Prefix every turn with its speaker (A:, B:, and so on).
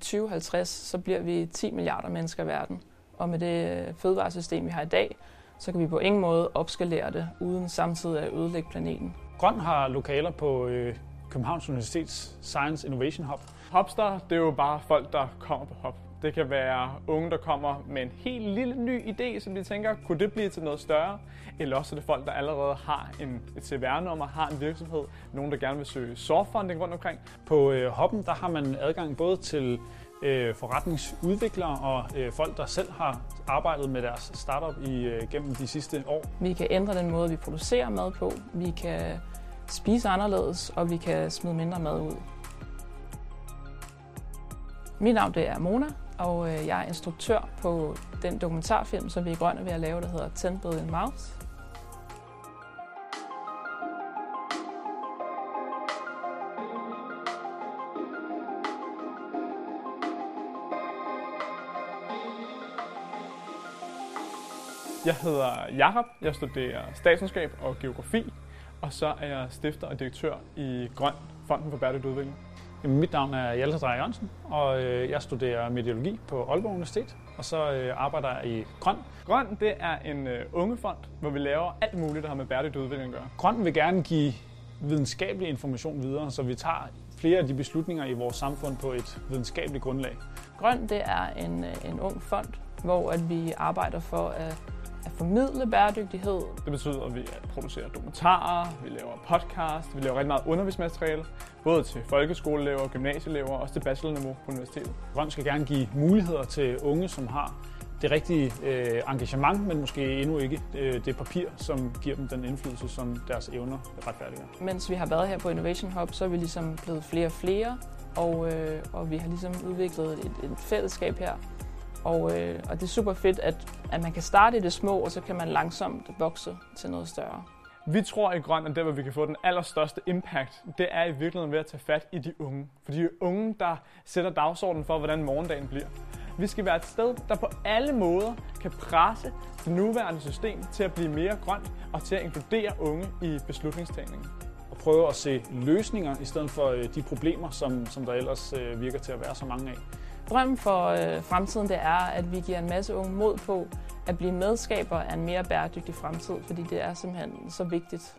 A: 2050, så bliver vi 10 milliarder mennesker i verden. Og med det øh, fødevaresystem, vi har i dag, så kan vi på ingen måde opskalere det, uden samtidig at ødelægge planeten.
B: Grøn har lokaler på øh, Københavns Universitets Science Innovation Hub.
C: Hopster, det er jo bare folk, der kommer på hop. Det kan være unge, der kommer med en helt lille ny idé, som de tænker, kunne det blive til noget større? Eller også er det folk, der allerede har en, et CVR-nummer, har en virksomhed, nogen, der gerne vil søge softfunding rundt omkring.
B: På øh, Hoppen der har man adgang både til øh, forretningsudviklere og øh, folk, der selv har arbejdet med deres startup i, øh, gennem de sidste år.
A: Vi kan ændre den måde, vi producerer mad på. Vi kan spise anderledes, og vi kan smide mindre mad ud. Mit navn det er Mona, og øh, jeg er instruktør på den dokumentarfilm, som vi i Grønne ved at lave, der hedder Ten Billion Mouths.
C: Jeg hedder Jakob, jeg studerer statskundskab og geografi, og så er jeg stifter og direktør i Grøn, Fonden for Bæredygtig Udvikling.
B: Jamen, mit navn er Hjalte Drejer Jørgensen, og øh, jeg studerer meteorologi på Aalborg Universitet, og så øh, arbejder jeg i Grøn.
C: Grøn, det er en øh, ungefond, hvor vi laver alt muligt, der har med bæredygtig udvikling at gøre.
B: Grøn vil gerne give videnskabelig information videre, så vi tager flere af de beslutninger i vores samfund på et videnskabeligt grundlag.
A: Grøn, det er en, en ung fond, hvor at vi arbejder for at at formidle bæredygtighed.
C: Det betyder, at vi producerer dokumentarer, vi laver podcast, vi laver rigtig meget undervisningsmateriale, både til folkeskoleelever, gymnasieelever og også til bachelorniveau på universitetet.
B: Grøn skal gerne give muligheder til unge, som har det rigtige øh, engagement, men måske endnu ikke øh, det papir, som giver dem den indflydelse, som deres evner retfærdiger.
A: Mens vi har været her på Innovation Hub, så er vi ligesom blevet flere og flere, og, øh, og vi har ligesom udviklet et, et fællesskab her, og, øh, og det er super fedt, at, at man kan starte i det små, og så kan man langsomt vokse til noget større.
C: Vi tror i Grøn, at der, hvor vi kan få den allerstørste impact, det er i virkeligheden ved at tage fat i de unge. For de unge, der sætter dagsordenen for, hvordan morgendagen bliver. Vi skal være et sted, der på alle måder kan presse det nuværende system til at blive mere grønt og til at inkludere unge i beslutningstagningen.
B: Og prøve at se løsninger i stedet for øh, de problemer, som, som der ellers øh, virker til at være så mange af
A: drøm for øh, fremtiden det er, at vi giver en masse unge mod på at blive medskaber af en mere bæredygtig fremtid, fordi det er simpelthen så vigtigt.